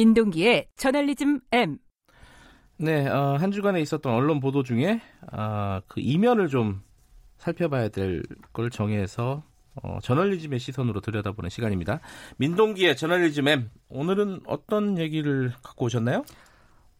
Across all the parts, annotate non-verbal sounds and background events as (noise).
민동기의 저널리즘 M. 네, 어, 한 주간에 있었던 언론 보도 중에 어, 그 이면을 좀 살펴봐야 될 걸 정해서 어, 저널리즘의 시선으로 들여다보는 시간입니다. 민동기의 저널리즘 M. 오늘은 어떤 얘기를 갖고 오셨나요?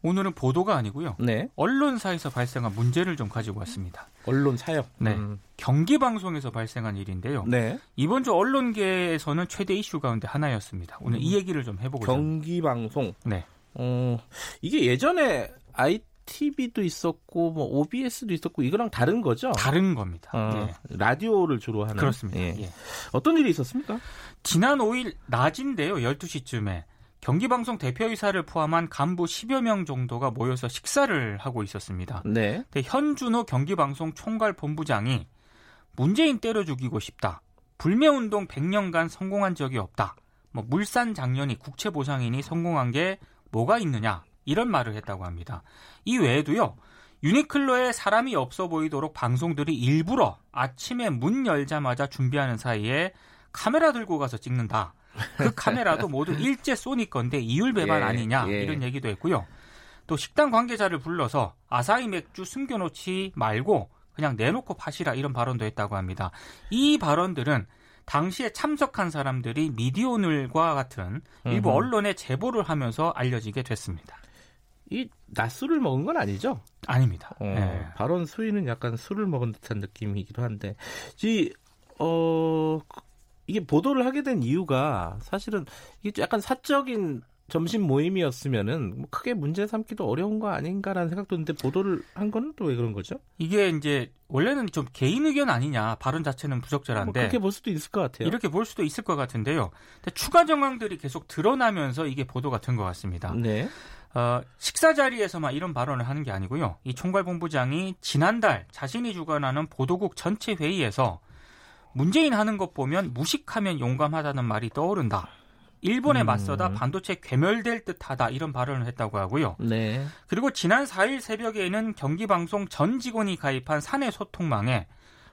오늘은 보도가 아니고요. 네. 언론사에서 발생한 문제를 좀 가지고 왔습니다. 언론 사역. 네. 음. 경기 방송에서 발생한 일인데요. 네. 이번 주 언론계에서는 최대 이슈 가운데 하나였습니다. 오늘 이 얘기를 좀 해보고 경기 방송. 네. 어, 이게 예전에 ITV도 있었고 뭐 OBS도 있었고 이거랑 다른 거죠? 다른 겁니다. 어, 예. 라디오를 주로 하는. 그렇습니다. 예. 예. 어떤 일이 있었습니까? 지난 5일 낮인데요. 12시쯤에 경기방송 대표이사를 포함한 간부 10여 명 정도가 모여서 식사를 하고 있었습니다. 네. 근데 현준호 경기방송 총괄 본부장이 문재인 때려 죽이고 싶다. 불매운동 100년간 성공한 적이 없다. 뭐 물산 장년이 국채 보상이니 성공한 게 뭐가 있느냐 이런 말을 했다고 합니다. 이 외에도요. 유니클로에 사람이 없어 보이도록 방송들이 일부러 아침에 문 열자마자 준비하는 사이에 카메라 들고 가서 찍는다. 그 카메라도 모두 일제 소니 건데 이율 배반 예, 아니냐 예. 이런 얘기도 했고요. 또 식당 관계자를 불러서 아사히 맥주 숨겨놓지 말고 그냥 내놓고 파시라 이런 발언도 했다고 합니다. 이 발언들은 당시에 참석한 사람들이 미디어오늘과 같은 일부. 언론에 제보를 하면서 알려지게 됐습니다. 이 낮술을 먹은 건 아니죠? 아닙니다. 어, 예. 발언 수위는 약간 술을 먹은 듯한 느낌이기도 한데, 이, 어, 이게 보도를 하게 된 이유가 사실은 이게 약간 사적인 점심 모임이었으면은 뭐 크게 문제 삼기도 어려운 거 아닌가라는 생각도 드는데 보도를 한 건 또 왜 그런 거죠? 이게 이제 원래는 좀 개인 의견 아니냐 발언 자체는 뭐 부적절한데 그렇게 볼 수도 있을 것 같아요. 이렇게 볼 수도 있을 것 같은데요. 근데 추가 정황들이 계속 드러나면서 이게 보도가 된 것 같습니다. 네. 어, 식사 자리에서만 이런 발언을 하는 게 아니고요. 이 총괄본부장이 지난달 자신이 주관하는 보도국 전체 회의에서 문재인 하는 것 보면 무식하면 용감하다는 말이 떠오른다. 일본에 음. 맞서다 반도체 괴멸될 듯하다 이런 발언을 했다고 하고요. 네. 그리고 지난 4일 새벽에는 경기방송 전 직원이 가입한 사내 소통망에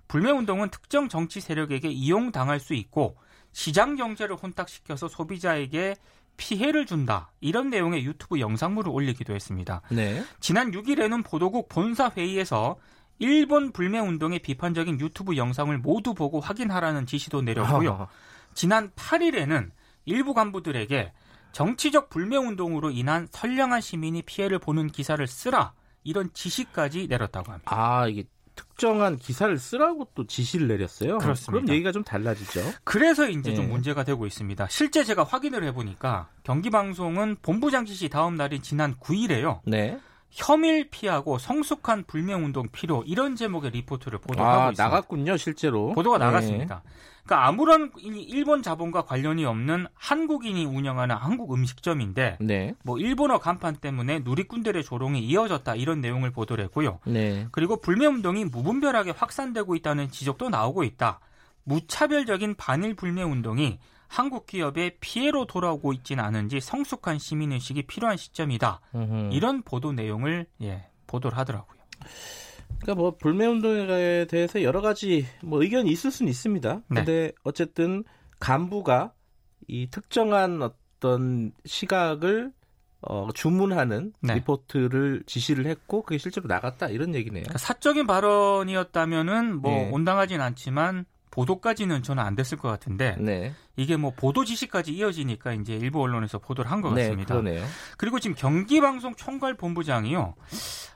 불매운동은 특정 정치 세력에게 이용당할 수 있고 시장 경제를 혼탁시켜서 소비자에게 피해를 준다. 이런 내용의 유튜브 영상물을 올리기도 했습니다. 네. 지난 6일에는 보도국 본사 회의에서 일본 불매운동의 비판적인 유튜브 영상을 모두 보고 확인하라는 지시도 내렸고요. (laughs) 지난 8일에는 일부 간부들에게 정치적 불매운동으로 인한 선량한 시민이 피해를 보는 기사를 쓰라 이런 지시까지 내렸다고 합니다. 아, 이게 특정한 기사를 쓰라고 또 지시를 내렸어요. 그렇습니다. 그럼 얘기가 좀 달라지죠. 그래서 이제 좀 예. 문제가 되고 있습니다. 실제 제가 확인을 해보니까 경기방송은 본부장 지시 다음 날인 지난 9일에요. 네. 혐일 피하고 성숙한 불매운동 필요 이런 제목의 리포트를 보도하고 아, 있습니다. 나갔군요, 실제로. 보도가 네. 나갔습니다. 그러니까 아무런 이 일본 자본과 관련이 없는 한국인이 운영하는 한국 음식점인데 네. 뭐 일본어 간판 때문에 누리꾼들의 조롱이 이어졌다 이런 내용을 보도를 했고요. 네. 그리고 불매 운동이 무분별하게 확산되고 있다는 지적도 나오고 있다. 무차별적인 반일 불매 운동이 한국 기업의 피해로 돌아오고 있지는 않은지 성숙한 시민 의식이 필요한 시점이다. 음흠. 이런 보도 내용을 예, 보도를 하더라고요. 그러니까 뭐 불매 운동에 대해서 여러 가지 뭐 의견이 있을 수는 있습니다. 네. 근데 어쨌든 간부가 이 특정한 어떤 시각을 어, 주문하는 네. 리포트를 지시를 했고 그게 실제로 나갔다 이런 얘기네요. 그러니까 사적인 발언이었다면은 뭐 예. 온당하진 않지만 보도까지는 저는 안 됐을 것 같은데 네, 이게 뭐 보도 지시까지 이어지니까 이제 일부 언론에서 보도를 한것 네, 같습니다. 그러네요. 그리고 지금 경기방송 총괄 본부장이요.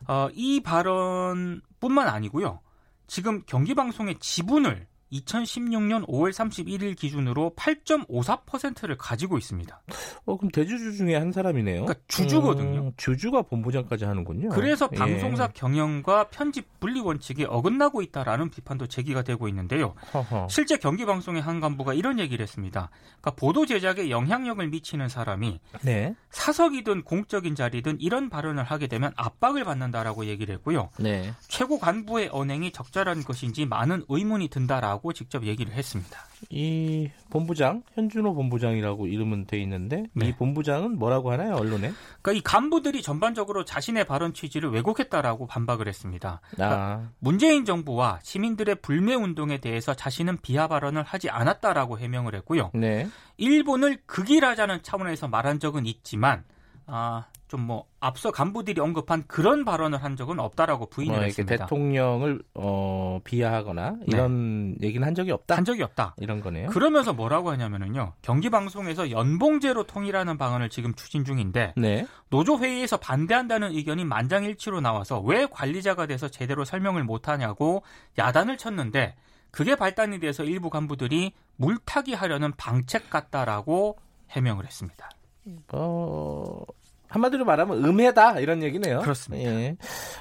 어, 이 발언뿐만 아니고요. 지금 경기방송의 지분을 2016년 5월 31일 기준으로 8.54%를 가지고 있습니다. 어, 그럼 대주주 중에 한 사람이네요. 그러니까 주주거든요. 음, 주주가 본부장까지 하는군요. 그래서 예. 방송사 경영과 편집 분리 원칙이 어긋나고 있다라는 비판도 제기가 되고 있는데요. 허허. 실제 경기 방송의 한 간부가 이런 얘기를 했습니다. 그러니까 보도 제작에 영향력을 미치는 사람이 네, 사석이든 공적인 자리든 이런 발언을 하게 되면 압박을 받는다라고 얘기를 했고요. 네. 최고 간부의 언행이 적절한 것인지 많은 의문이 든다라고 직접 얘기를 했습니다. 이 본부장 현준호 본부장이라고 이름은 돼 있는데 네. 이 본부장은 뭐라고 하나요 언론에? 그러니까 이 간부들이 전반적으로 자신의 발언 취지를 왜곡했다라고 반박을 했습니다. 아, 문재인 정부와 시민들의 불매 운동에 대해서 자신은 비하 발언을 하지 않았다라고 해명을 했고요. 네. 일본을 극일하자는 차원에서 말한 적은 있지만 아, 좀 뭐 앞서 간부들이 언급한 그런 발언을 한 적은 없다라고 부인을 뭐 했습니다. 대통령을 어, 비하하거나 이런 얘기는 한 적이 없다. 한 적이 없다. 이런 거네요. 그러면서 뭐라고 하냐면은요. 경기 방송에서 연봉제로 통일하는 방안을 지금 추진 중인데 네. 노조 회의에서 반대한다는 의견이 만장일치로 나와서 왜 관리자가 돼서 제대로 설명을 못 하냐고 야단을 쳤는데 그게 발단이 돼서 일부 간부들이 물타기 하려는 방책 같다라고 해명을 했습니다. 어, 한마디로 말하면 음해다 이런 얘기네요. 그렇습니다. 예.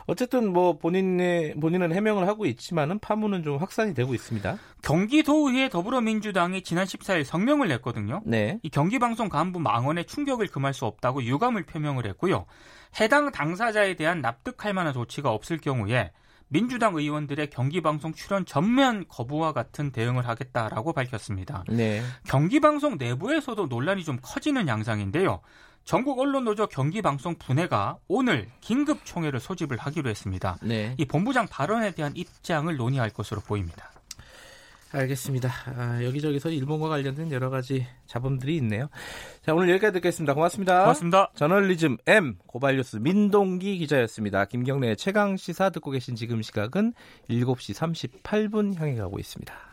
어쨌든 뭐 본인의 본인은 해명을 하고 있지만은 파문은 좀 확산이 되고 있습니다. 경기도의회 더불어민주당이 지난 14일 성명을 냈거든요. 네. 이 경기방송 간부 망언에 충격을 금할 수 없다고 유감을 표명을 했고요. 해당 당사자에 대한 납득할 만한 조치가 없을 경우에 민주당 의원들의 경기방송 출연 전면 거부와 같은 대응을 하겠다라고 밝혔습니다. 네. 경기방송 내부에서도 논란이 좀 커지는 양상인데요. 전국 언론노조 경기방송 분해가 오늘 긴급 총회를 소집을 하기로 했습니다. 네. 이 본부장 발언에 대한 입장을 논의할 것으로 보입니다. 알겠습니다. 아, 여기저기서 일본과 관련된 여러 가지 잡음들이 있네요. 자, 오늘 여기까지 듣겠습니다. 고맙습니다. 고맙습니다. 저널리즘 M 고발뉴스 민동기 기자였습니다. 김경래의 최강 시사 듣고 계신 지금 시각은 7시 38분 향해 가고 있습니다.